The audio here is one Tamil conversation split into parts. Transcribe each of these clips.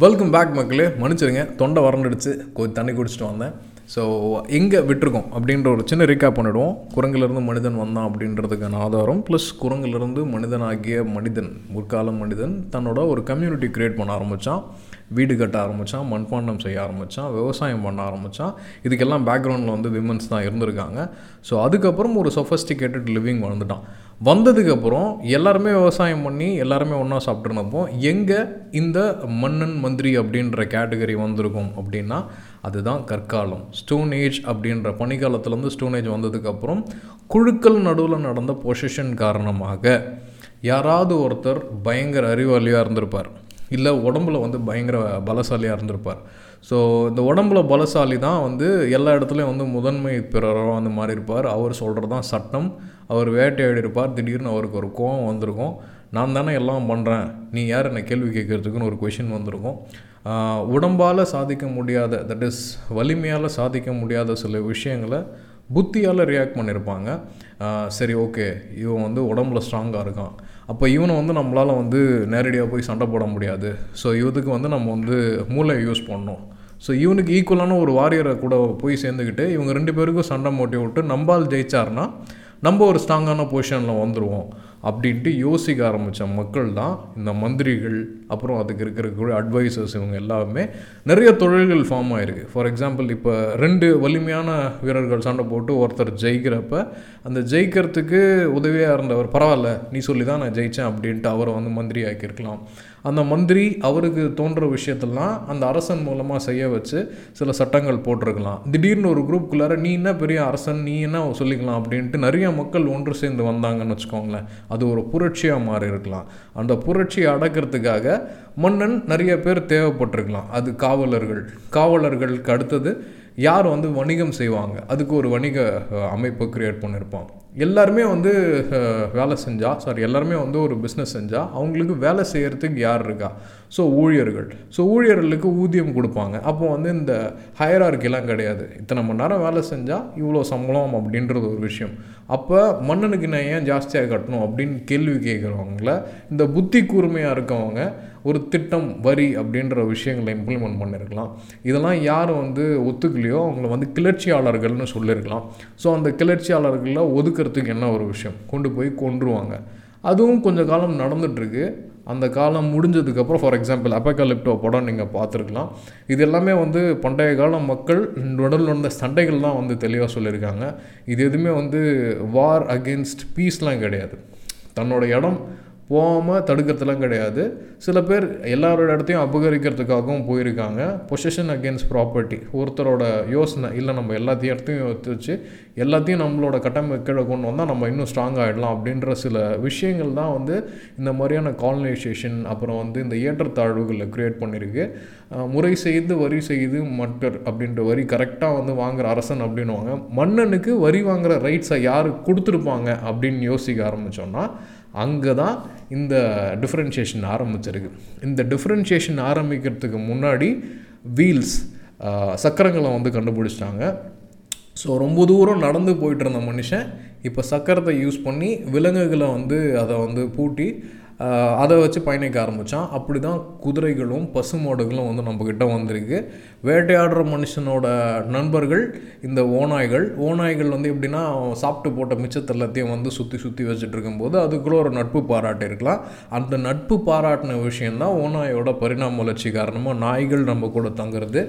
வெல்கம் பேக் மக்களே. மன்னிச்சிருங்க தொண்டை வறண்டுடுச்சு. கொஞ்சம் தண்ணி குடிச்சிட்டு வந்தேன். ஸோ எங்கே விட்டுருக்கோம் அப்படின்ற ஒரு சின்ன ரீக்காப் பண்ணிடுவோம். குரங்கிலிருந்து மனிதன் வந்தான் அப்படின்றதுக்கான ஆதாரம். ப்ளஸ் குரங்கிலிருந்து மனிதனாகிய மனிதன் முற்கால மனிதன் தன்னோட ஒரு கம்யூனிட்டி க்ரியேட் பண்ண ஆரம்பித்தான் வீடு கட்ட ஆரம்பித்தான் மண்பாண்டம் செய்ய ஆரம்பித்தான் விவசாயம் பண்ண ஆரம்பித்தான் இதுக்கெல்லாம் பேக்ரவுண்டில் வந்து விமன்ஸ் தான் இருந்திருக்காங்க. ஸோ அதுக்கப்புறம் ஒரு சொஃபஸ்டிகேட்டட் லிவிங் வந்துட்டான் வந்ததுக்கப்புறம் எல்லாருமே விவசாயம் பண்ணி எல்லாருமே ஒன்றா சாப்பிட்ருந்தப்போ எங்கே இந்த மன்னன் மந்திரி அப்படின்ற கேட்டகரி வந்திருக்கும் அப்படின்னா அதுதான் கற்காலம். ஸ்டோன் ஏஜ் அப்படின்ற பனிக்காலத்துலேருந்து ஸ்டோன் ஏஜ் வந்ததுக்கப்புறம் குழுக்கள் நடுவில் நடந்த பொசிஷன் காரணமாக யாராவது ஒருத்தர் பயங்கர அறிவாளியாக இருந்திருப்பார். இல்லை உடம்புல வந்து பயங்கர பலசாலியாக இருந்திருப்பார். ஸோ இந்த உடம்புல பலசாலி தான் வந்து எல்லா இடத்துலையும் வந்து முதன்மை பிறரோ அந்த மாதிரி இருப்பார். அவர் சொல்கிறது தான் சட்டம். அவர் வேட்டையாடி இருப்பார் திடீர்னு அவருக்கு ஒரு கோவம் வந்திருக்கும். நான் தானே எல்லாம் பண்ணுறேன் நீ யார் என்னை கேள்வி கேட்குறதுக்குன்னு ஒரு கொஷின் வந்திருக்கும். உடம்பால் சாதிக்க முடியாத தட் இஸ் வலிமையால் சாதிக்க முடியாத சில விஷயங்களை புத்தியால் ரியாக்ட் பண்ணியிருப்பாங்க சரி ஓகே இவன் வந்து உடம்புல ஸ்ட்ராங்காக இருக்கான். அப்போ இவனை வந்து நம்மளால் வந்து நேரடியாக போய் சண்டை போட முடியாது. ஸோ இவதுக்கு வந்து நம்ம வந்து மூளை யூஸ் பண்ணணும். ஸோ இவனுக்கு ஈக்குவலான ஒரு வாரியரை கூட போய் சேர்ந்துக்கிட்டு இவங்க ரெண்டு பேருக்கும் சண்டை மூட்டி விட்டு நம்பால் ஜெயிச்சார்னா நம்ம ஒரு ஸ்ட்ராங்கான பொசிஷனில் வந்துடுவோம் அப்படின்ட்டு யோசிக்க ஆரம்பித்த மக்கள் தான் இந்த மந்திரிகள் அப்புறம் அதுக்கு இருக்கிற அட்வைசர்ஸ் இவங்க எல்லாமே நிறைய தொழில்கள் ஃபார்ம் ஆகிருக்கு ஃபார் எக்ஸாம்பிள் இப்போ ரெண்டு வலிமையான வீரர்கள் சண்டை போட்டு ஒருத்தர் ஜெயிக்கிறப்ப அந்த ஜெயிக்கிறதுக்கு உதவியாக இருந்தவர் பரவாயில்ல நீ சொல்லி தான் நான் ஜெயித்தேன் அப்படின்ட்டு அவரை வந்து மந்திரி ஆக்கியிருக்கலாம் அந்த மந்திரி அவருக்கு தோன்ற விஷயத்தெல்லாம் அந்த அரசன் மூலமாக செய்ய வச்சு சில சட்டங்கள் போட்டிருக்கலாம். திடீர்னு ஒரு குரூப்புக்குள்ளார நீ என்ன பெரிய அரசன்? நீ என்ன சொல்லிக்கலாம்? அப்படின்ட்டு நிறைய மக்கள் ஒன்று சேர்ந்து வந்தாங்கன்னு வச்சுக்கோங்களேன். அது ஒரு புரட்சியாக மாறி இருக்கலாம். அந்த புரட்சியை அடக்கிறதுக்காக மன்னன் நிறைய பேர் தேவைப்பட்டிருக்கலாம். அது காவலர்கள். காவலர்களுக்கு அடுத்தது யார் வந்து வணிகம் செய்வாங்க? அதுக்கு ஒரு வணிக அமைப்பு க்ரியேட் பண்ணியிருப்பான் எல்லாருமே வந்து வேலை செஞ்சால் சாரி எல்லாருமே வந்து ஒரு பிஸ்னஸ் செஞ்சால் அவங்களுக்கு வேலை செய்கிறதுக்கு யார் இருக்கா? ஸோ ஊழியர்கள். ஸோ ஊழியர்களுக்கு ஊதியம் கொடுப்பாங்க. அப்போ வந்து இந்த ஹயரார்கிலாம் கிடையாது. இத்தனை மணி நேரம் வேலை செஞ்சால் இவ்வளோ சம்பளம் அப்படின்றது ஒரு விஷயம். அப்போ மன்னனுக்கு நான் ஏன் ஜாஸ்தியாக கட்டணும் அப்படின்னு கேள்வி கேட்குறவங்கள இந்த புத்தி கூர்மையாக இருக்கவங்க ஒரு திட்டம் வரி அப்படின்ற விஷயங்களை இம்ப்ளிமெண்ட் பண்ணியிருக்கலாம் இதெல்லாம் யார் வந்து ஒத்துக்கலையோ அவங்கள வந்து கிளர்ச்சியாளர்கள்னு சொல்லியிருக்கலாம் ஸோ அந்த கிளர்ச்சியாளர்களை ஒதுக்கிறதுக்கு என்ன ஒரு விஷயம்? கொண்டு போய் கொன்றுவாங்க. அதுவும் கொஞ்சம் காலம் நடந்துகிட்ருக்கு அந்த காலம் முடிஞ்சதுக்கப்புறம் ஃபார் எக்ஸாம்பிள் அப்பக்கலிப்டோ படம் நீங்கள் பார்த்துருக்கலாம். இது எல்லாமே வந்து பண்டைய கால மக்கள் உடல் நடந்த சண்டைகள் தான் வந்து தெளிவாக சொல்லியிருக்காங்க. இது எதுவுமே வந்து வார் அகேன்ஸ்ட் பீஸ்லாம் கிடையாது. தன்னோட இடம் போகாமல் தடுக்கிறதுலாம் கிடையாது. சில பேர் எல்லாரோட இடத்தையும் அபகரிக்கிறதுக்காகவும் போயிருக்காங்க. பொசிஷன் அகேன்ஸ்ட் ப்ராப்பர்ட்டி ஒருத்தரோட யோசனை இல்லை நம்ம எல்லாத்தையும் இடத்தையும் எடுத்து வச்சு எல்லாத்தையும் நம்மளோட கட்டமைப்பு கீழே கொண்டு வந்தால் நம்ம இன்னும் ஸ்ட்ராங் ஆகிடலாம் அப்படின்ற சில விஷயங்கள் தான் வந்து இந்த மாதிரியான காலனைசேஷன் அப்புறம் வந்து இந்த ஏற்றத்தாழ்வுகளை க்ரியேட் பண்ணியிருக்கு முறை செய்து வரி செய்து மட்டர் அப்படின்ற வரி கரெக்டாக வந்து வாங்குகிற அரசன் அப்படின்வாங்க மன்னனுக்கு வரி வாங்குகிற ரைட்ஸை யார் கொடுத்துருப்பாங்க அப்படின்னு யோசிக்க ஆரம்பித்தோன்னா அங்கே தான் இந்த டிஃப்ரென்ஷியேஷன் ஆரம்பிச்சிருக்கு. இந்த டிஃப்ரென்ஷியேஷன் ஆரம்பிக்கிறதுக்கு முன்னாடி வீல்ஸ் சக்கரங்களை வந்து கண்டுபிடிச்சிட்டாங்க. ஸோ ரொம்ப தூரம் நடந்து போயிட்டு இருந்த மனுஷன் இப்போ சக்கரத்தை யூஸ் பண்ணி விலங்குகளை வந்து அதை வந்து பூட்டி அதை வச்சு பயணிக்க ஆரம்பித்தான் அப்படி தான் குதிரைகளும் பசுமாடுகளும் வந்து நம்மக்கிட்ட வந்திருக்கு. வேட்டையாடுற மனுஷனோட நண்பர்கள் இந்த ஓநாய்கள். ஓநாய்கள் வந்து எப்படின்னா சாப்பிட்டு போட்ட மிச்சத்தை எல்லாத்தையும் வந்து சுற்றி சுற்றி வச்சுட்டு இருக்கும்போது அதுக்குள்ளே ஒரு நட்பு பாராட்டு இருக்கலாம். அந்த நட்பு பாராட்டின விஷயந்தான் ஓநாயோட பரிணாம வளர்ச்சி காரணமாக நாய்கள் நம்ம கூட தங்குறது.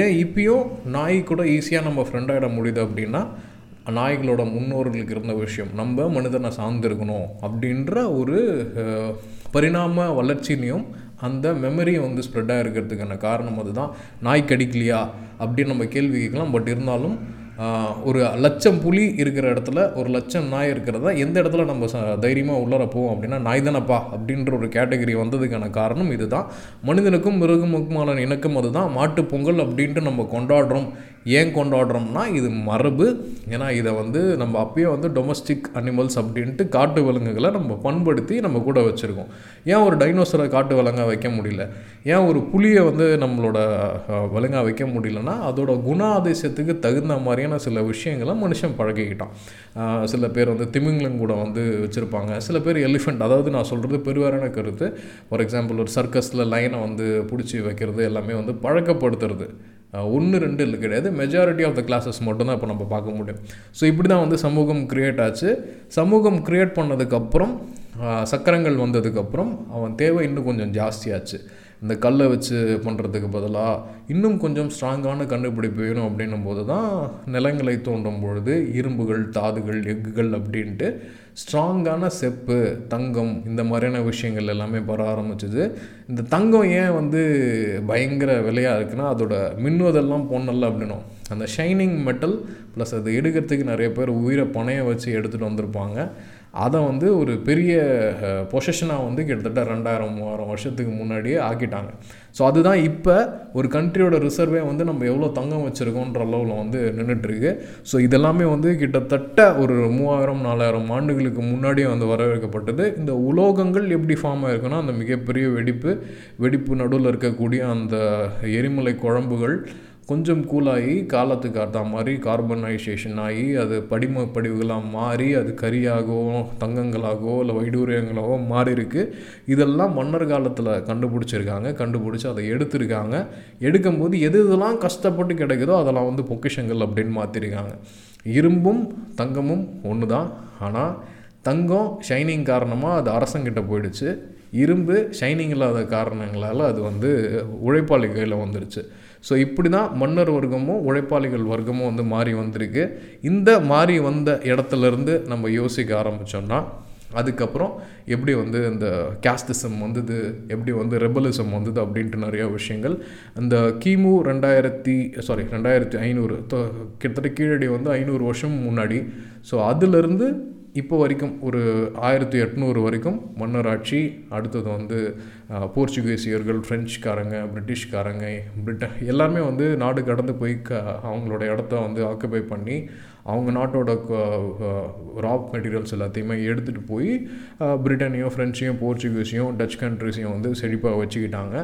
ஏன் இப்பயும் நாய் கூட ஈஸியாக நம்ம ஃப்ரெண்டாகிட முடியுது அப்படின்னா நாய்களோட முன்னோர்களுக்கு இருந்த விஷயம். நம்ம மனிதனை சார்ந்திருக்கணும் அப்படின்ற ஒரு பரிணாம வளர்ச்சியிலையும் அந்த மெமரியை வந்து ஸ்ப்ரெட் ஆகிருக்கிறதுக்கான காரணம் அதுதான். நாய் கடிக்கலையா? அப்படின்னு நம்ம கேள்வி கேட்கலாம். பட் இருந்தாலும் ஒரு லட்சம் புலி இருக்கிற இடத்துல ஒரு லட்சம் நாய் இருக்கிறதா எந்த இடத்துல நம்ம ச தைரியமாக உள்ளர போவோம் அப்படின்னா நாய் தானப்பா அப்படின்ற ஒரு கேட்டகரி வந்ததுக்கான காரணம் இதுதான். மனிதனுக்கும் மிருகமுக்குமான இணக்கம் அதுதான். மாட்டு பொங்கல் அப்படின்ட்டு நம்ம கொண்டாடுறோம். ஏன் கொண்டாடுறோம்னா இது மரபு. ஏன்னா இதை வந்து நம்ம அப்பயே வந்து டொமஸ்டிக் அனிமல்ஸ் அப்படின்ட்டு காட்டு விலங்குகளை நம்ம பண்படுத்தி நம்ம கூட வச்சுருக்கோம். ஏன் ஒரு டைனோசரை காட்டு விலங்காக வைக்க முடியல? ஏன் ஒரு புளியை வந்து நம்மளோட விலங்காக வைக்க முடியலன்னா அதோட குணாதிசயத்துக்கு தகுந்த மாதிரியான மாதிரியான சில விஷயங்களை மனுஷன் பழகிக்கிட்டான். சில பேர் வந்து திமிங்கலம் கூட வந்து வச்சுருப்பாங்க. சில பேர் எலிஃபெண்ட் அதாவது நான் சொல்கிறது பெருவாரான கருத்து. ஃபார் எக்ஸாம்பிள் ஒரு சர்க்கஸில் லைனை வந்து பிடிச்சி வைக்கிறது எல்லாமே வந்து பழக்கப்படுத்துறது. ஒன்று ரெண்டு இல்லை கிடையாது. மெஜாரிட்டி ஆஃப் த கிளாஸஸ் மட்டும்தான் இப்போ நம்ம பார்க்க முடியும். ஸோ இப்படி தான் வந்து சமூகம் க்ரியேட் ஆச்சு. சமூகம் க்ரியேட் பண்ணதுக்கப்புறம் சக்கரங்கள் வந்ததுக்கப்புறம் அவன் தேவை இன்னும் கொஞ்சம் ஜாஸ்தியாச்சு. இந்த கல்லை வச்சு பண்ணுறதுக்கு பதிலாக இன்னும் கொஞ்சம் ஸ்ட்ராங்கான கண்டுபிடிப்பு வேணும் அப்படின்னும் போது தான் நிலங்களை தோன்றும் பொழுது இரும்புகள் தாதுகள் எக்குகள் அப்படின்ட்டு ஸ்ட்ராங்கான செப்பு தங்கம் இந்த மாதிரியான விஷயங்கள் எல்லாமே வர ஆரம்பிச்சது. இந்த தங்கம் ஏன் வந்து பயங்கர விலையாக இருக்குன்னா அதோட மின்னுவதெல்லாம் பொண்ணல்ல அப்படின்னும். அந்த ஷைனிங் மெட்டல் ப்ளஸ் அது எடுக்கிறதுக்கு நிறைய பேர் உயிரை பணைய வச்சு எடுத்துகிட்டு வந்திருப்பாங்க. அதை வந்து ஒரு பெரிய பொஷஷனாக வந்து கிட்டத்தட்ட ரெண்டாயிரம் மூவாயிரம் வருஷத்துக்கு முன்னாடியே ஆக்கிட்டாங்க. ஸோ அதுதான் இப்போ ஒரு கண்ட்ரியோட ரிசர்வே வந்து நம்ம எவ்வளோ தங்கம் வச்சுருக்கோன்ற அளவில் வந்து நின்றுட்டுருக்கு ஸோ இதெல்லாமே வந்து கிட்டத்தட்ட ஒரு மூவாயிரம் நாலாயிரம் ஆண்டுகளுக்கு முன்னாடியே வந்து வரவேற்கப்பட்டது. இந்த உலோகங்கள் எப்படி ஃபார்ம் ஆயிருக்குன்னா அந்த மிகப்பெரிய வெடிப்பு வெடிப்பு நடுவில் இருக்கக்கூடிய அந்த எரிமலை குழம்புகள் கொஞ்சம் கூலாகி காலத்துக்கு அர்த்தா மாதிரி கார்பனைசேஷன் ஆகி அது படிம படிவுகளாக மாறி அது கரியாகவோ தங்கங்களாகவோ இல்லை வைடூரியங்களாகவோ மாறி இருக்குது இதெல்லாம் மன்னர் காலத்தில் கண்டுபிடிச்சிருக்காங்க. கண்டுபிடிச்சி அதை எடுத்திருக்காங்க. எடுக்கும்போது எது இதெல்லாம் கஷ்டப்பட்டு கிடைக்குதோ அதெல்லாம் வந்து பொக்கிஷங்கள் அப்படின்னு மாற்றிருக்காங்க இரும்பும் தங்கமும் ஒன்று தான் ஆனால் தங்கம் ஷைனிங் காரணமாக அது அரசங்கிட்ட போயிடுச்சு. இரும்பு ஷைனிங் இல்லாத காரணங்களால் அது வந்து உழைப்பாளி கையில் வந்துருச்சு. ஸோ இப்படி தான் மன்னர் வர்க்கமும் உழைப்பாளிகள் வர்க்கமும் வந்து மாறி வந்திருக்கு. இந்த மாறி வந்த இடத்துலேருந்து நம்ம யோசிக்க ஆரம்பித்தோம்னா அதுக்கப்புறம் எப்படி வந்து இந்த கேஸ்டிசம் வந்தது எப்படி வந்து ரெபலிசம் வந்தது அப்படின்ட்டு நிறையா விஷயங்கள். அந்த கிமு ரெண்டாயிரத்தி சாரி ரெண்டாயிரத்தி ஐநூறு கிட்டத்தட்ட கீழடி வந்து ஐநூறு வருஷம் முன்னாடி. ஸோ அதுலேருந்து இப்போ வரைக்கும் ஒரு ஆயிரத்தி எட்நூறு வரைக்கும் மன்னர் ஆட்சி அடுத்தது வந்து போர்ச்சுகீசியர்கள் ஃப்ரெஞ்சுக்காரங்க பிரிட்டிஷ்காரங்க பிரிட்டன் எல்லாருமே வந்து நாடு கடந்து போய் க அவங்களோட இடத்த வந்து ஆக்குபை பண்ணி அவங்க நாட்டோட ரா மெட்டீரியல்ஸ் எல்லாத்தையுமே எடுத்துகிட்டு போய் பிரிட்டனையும் ஃப்ரெஞ்சையும் போர்ச்சுகீஸையும் டச் கண்ட்ரிஸையும் வந்து செழிப்பாக வச்சுக்கிட்டாங்க.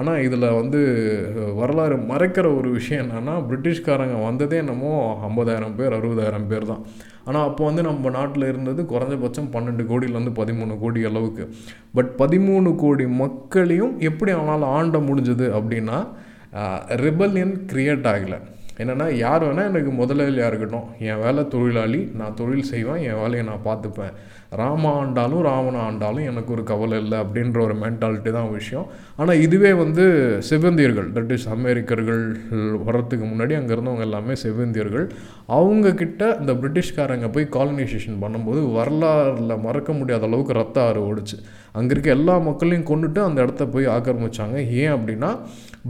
ஆனால் இதில் வந்து வரலாறு மறைக்கிற ஒரு விஷயம் என்னென்னா பிரிட்டிஷ்காரங்க வந்ததே என்னமோ ஐம்பதாயிரம் பேர் அறுபதாயிரம் பேர் தான். ஆனால் அப்போ வந்து நம்ம நாட்டில் இருந்தது குறைஞ்சபட்சம் பன்னெண்டு கோடியிலேருந்து பதிமூணு கோடி அளவுக்கு. பட் பதிமூணு கோடி மக்களையும் எப்படி அவனால் ஆண்ட முடிஞ்சது அப்படின்னா ரிபல்யன் க்ரியேட் ஆகலை. என்னென்னா யார் வேணால் எனக்கு முதலாளியாக இருக்கட்டும். என் வேலை தொழிலாளி நான் தொழில் செய்வேன் என் வேலையை நான் பார்த்துப்பேன். ராம ஆண்டாலும் ராவண ஆண்டாலும் எனக்கு ஒரு கவலை இல்லை அப்படின்ற ஒரு மென்டாலிட்டி தான் விஷயம். ஆனால் இதுவே வந்து செவ்வந்தியர்கள் தட் இஸ் அமெரிக்கர்கள் வர்றதுக்கு முன்னாடி அங்கே இருந்தவங்க எல்லாமே செவ்வந்தியர்கள். அவங்கக்கிட்ட இந்த பிரிட்டிஷ்காரங்க போய் காலனைசேஷன் பண்ணும்போது வரலாறில் மறக்க முடியாத அளவுக்கு ரத்த ஆறு ஓடிச்சு. அங்கே இருக்க எல்லா மக்களையும் கொண்டுட்டு அந்த இடத்த போய் ஆக்கிரமிச்சாங்க. ஏன் அப்படின்னா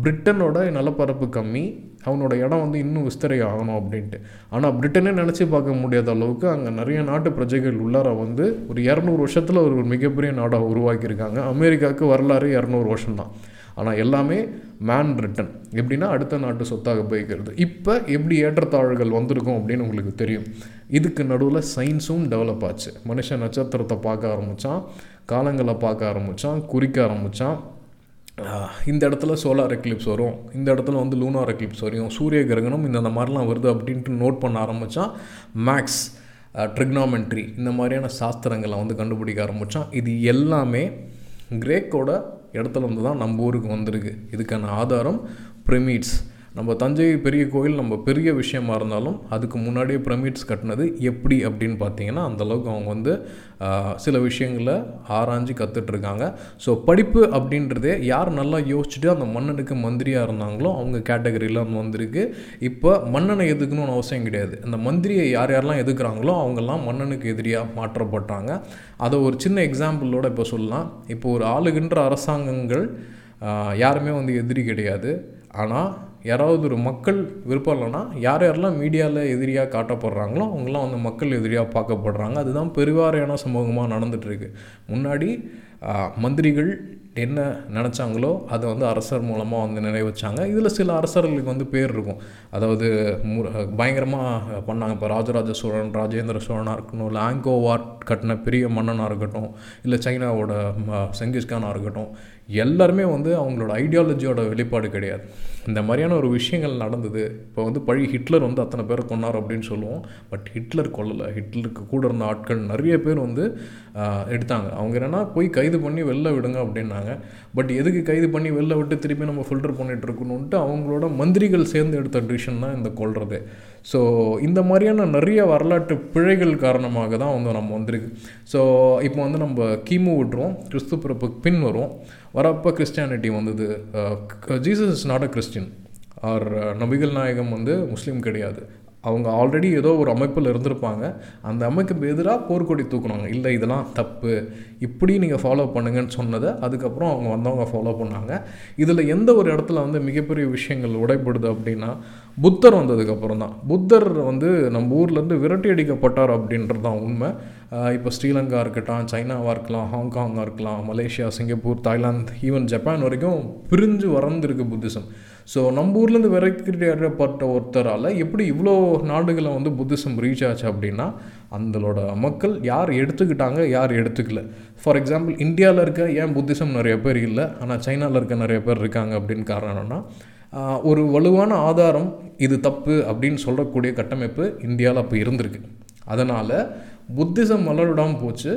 பிரிட்டனோட நிலப்பரப்பு கம்மி அவனோட இடம் வந்து இன்னும் விஸ்தரை ஆகணும் அப்படின்ட்டு. ஆனால் பிரிட்டனே நினச்சி பார்க்க முடியாத அளவுக்கு அங்கே நிறைய நாட்டு பிரஜைகள் உள்ளார வந்து ஒரு இரநூறு வருஷத்தில் ஒரு மிகப்பெரிய நாடாக உருவாக்கியிருக்காங்க. அமெரிக்காவுக்கு வரலாறு இரநூறு வருஷம் தான் ஆனால் எல்லாமே மேன் ரிட்டன் எப்படின்னா அடுத்த நாட்டு சொத்தாக போய்க்கிறது. இப்போ எப்படி ஏற்றத்தாழ்கள் வந்திருக்கும் அப்படின்னு உங்களுக்கு தெரியும். இதுக்கு நடுவில் சயின்ஸும் டெவலப் ஆச்சு. மனுஷன் நட்சத்திரத்தை பார்க்க ஆரம்பித்தான் காலங்களை பார்க்க ஆரம்பித்தான் குறிக்க ஆரம்பித்தான் இந்த இடத்துல சோலார் எக்லிப்ஸ் வரும். இந்த இடத்துல வந்து லூனார் எக்லிப்ஸ் வரும் சூரிய கிரகணம் இந்த மாதிரிலாம் வருது அப்படின்ட்டு நோட் பண்ண ஆரம்பித்தா மேக்ஸ் ட்ரிக்னாமெண்ட்ரி இந்த மாதிரியான சாஸ்திரங்களை வந்து கண்டுபிடிக்க ஆரம்பித்தான் இது எல்லாமே கிரேக்கோட இடத்துல இருந்து தான் நம்ம ஊருக்கு வந்திருக்கு. இதுக்கான ஆதாரம் பிரிமிட்ஸ். நம்ம தஞ்சை பெரிய கோயில் நம்ம பெரிய விஷயமா இருந்தாலும் அதுக்கு முன்னாடியே பிரமிட்ஸ் கட்டினது எப்படி அப்படின்னு பார்த்தீங்கன்னா அந்தளவுக்கு அவங்க வந்து சில விஷயங்களை ஆராய்ஞ்சு கற்றுட்ருக்காங்க ஸோ படிப்பு அப்படின்றதே யார் நல்லா யோசிச்சுட்டு அந்த மன்னனுக்கு மந்திரியாக இருந்தாங்களோ அவங்க கேட்டகரியில் வந்திருக்கு. இப்போ மன்னனை எதுக்கணும்னு அவசியம் கிடையாது. அந்த மந்திரியை யார் யாரெல்லாம் எதுக்குறாங்களோ அவங்கெல்லாம் மன்னனுக்கு எதிரியாக மாற்றப்பட்டாங்க. அதை ஒரு சின்ன எக்ஸாம்பிளோட இப்போ சொல்லலாம். இப்போ ஒரு ஆளுகின்ற அரசாங்கங்கள் யாருமே வந்து எதிரி கிடையாது. ஆனால் யாராவது ஒரு மக்கள் விருப்பம் இல்லைன்னா யார் யாரெல்லாம் மீடியாவில் எதிரியாக காட்டப்படுறாங்களோ அவங்களாம் வந்து மக்கள் எதிரியாக பார்க்கப்படுறாங்க. அதுதான் பெருவாரியான சமூகமாக நடந்துகிட்ருக்கு முன்னாடி மந்திரிகள் என்ன நினச்சாங்களோ அதை வந்து அரசர் மூலமாக வந்து நிறைவேச்சாங்க இதில் சில அரசர்களுக்கு வந்து பேர் இருக்கும். அதாவது பயங்கரமாக பண்ணாங்க. இப்போ ராஜராஜ சோழன் ராஜேந்திர சோழனாக இருக்கட்டும் இல்லை ஆங்கோவார் கட்டின பெரிய மன்னனாக இருக்கட்டும் இல்லை சைனாவோட செங்கிஸ்கானாக இருக்கட்டும் எல்லாருமே வந்து அவங்களோட ஐடியாலஜியோட வெளிப்பாடு கிடையாது. இந்த மாதிரியான ஒரு விஷயங்கள் நடந்தது. இப்போ வந்து பழி ஹிட்லர் வந்து அத்தனை பேரை கொண்டார் அப்படின்னு சொல்லுவோம். But Hitler கொல்லலை. ஹிட்லருக்கு கூட இருந்த ஆட்கள் நிறைய பேர் வந்து எடுத்தாங்க. அவங்க என்னென்னா போய் கைது பண்ணி வெளில விடுங்க அப்படின்னாங்க. பட் எதுக்கு கைது பண்ணி வெளில விட்டு திருப்பி நம்ம ஃபில்டர் பண்ணிகிட்டு இருக்கணுன்ட்டு அவங்களோட மந்திரிகள் சேர்ந்து எடுத்த டிசிஷன் தான் இந்த கொள்வது ஸோ இந்த மாதிரியான நிறைய வரலாற்று பிழைகள் காரணமாக தான் வந்து நம்ம வந்திருக்கு. ஸோ இப்போ வந்து நம்ம கிமு விட்டுருவோம். கிறிஸ்து பிறப்புக்கு பின் வரும் வரப்போ கிறிஸ்டியானிட்டி வந்தது. Jesus is not a Christian or நபிகள் நாயகம் வந்து முஸ்லீம் கிடையாது. அவங்க ஆல்ரெடி ஏதோ ஒரு அமைப்பில் இருந்திருப்பாங்க. அந்த அமைப்புக்கு எதிராக போர்க்கொடி தூக்குனாங்க. இல்லை இதெல்லாம் தப்பு. இப்படி நீங்கள் ஃபாலோ பண்ணுங்கன்னு சொன்னதை அதுக்கப்புறம் அவங்க வந்தவங்க ஃபாலோ பண்ணாங்க. இதில் எந்த ஒரு இடத்துல வந்து மிகப்பெரிய விஷயங்கள் உடைப்படுது அப்படின்னா புத்தர் வந்ததுக்கப்புறம் தான். புத்தர் வந்து நம்ம ஊர்லேருந்து விரட்டி அடிக்கப்பட்டார் அப்படின்றது தான் உண்மை. இப்போ ஸ்ரீலங்கா இருக்கட்டும் சைனாவாக இருக்கலாம் ஹாங்காங்காக இருக்கலாம் Malaysia Singapore Thailand even Japan வரைக்கும் பிரிஞ்சு வறந்துருக்கு புத்திசம். ஸோ நம்ம ஊர்லேருந்து விரட்டிடப்பட்ட ஒருத்தரால் எப்படி இவ்வளோ நாடுகளை வந்து புத்திசம் ரீச் ஆச்சு அப்படின்னா அந்தளோட மக்கள் யார் எடுத்துக்கிட்டாங்க யார் எடுத்துக்கல. ஃபார் எக்ஸாம்பிள் இந்தியாவில் இருக்க ஏன் புத்திசம் நிறைய பேர் இல்லை ஆனால் சைனாவில் இருக்க நிறைய பேர் இருக்காங்க அப்படின்னு காரணம் என்னென்னா ஒரு வலுவான ஆதாரம் இது தப்பு அப்படின்னு சொல்லக்கூடிய கட்டமைப்பு இந்தியாவில் அப்போ இருந்திருக்கு. அதனால் புத்திசம் வளரடாமல் போச்சு.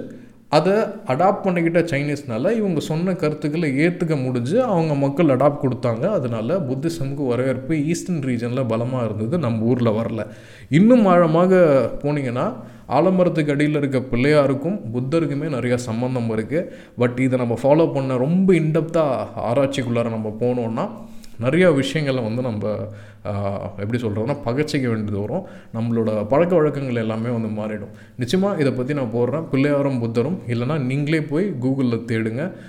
அதை அடாப்ட் பண்ணிக்கிட்ட சைனீஸ்னால இவங்க சொன்ன கருத்துக்களை ஏற்றுக்க முடிஞ்சு அவங்க மக்கள் அடாப்ட் கொடுத்தாங்க. அதனால புத்திசமுக்கு வரவேற்பு ஈஸ்டர்ன் ரீஜனில் பலமாக இருந்தது. நம்ம ஊரில் வரல. இன்னும் ஆழமாக போனீங்கன்னா ஆலமரத்துக்கு அடியில் இருக்க பிள்ளையாருக்கும் புத்தருக்குமே நிறையா சம்மந்தம் இருக்குது பட் இதை நம்ம ஃபாலோ பண்ண ரொம்ப இன்டெப்த்தாக ஆராய்ச்சிக்குள்ளார நம்ம போனோன்னா நிறையா விஷயங்களை வந்து நம்ம எப்படி சொல்கிறோன்னா பகச்சிக்க வேண்டியது வரும். நம்மளோட பழக்க வழக்கங்கள் எல்லாமே வந்து மாறிடும். நிச்சயமாக இதை பற்றி நான் போடுறேன். பிள்ளையாரும் புத்தரும். இல்லைனா நீங்களே போய் கூகுளில் தேடுங்க.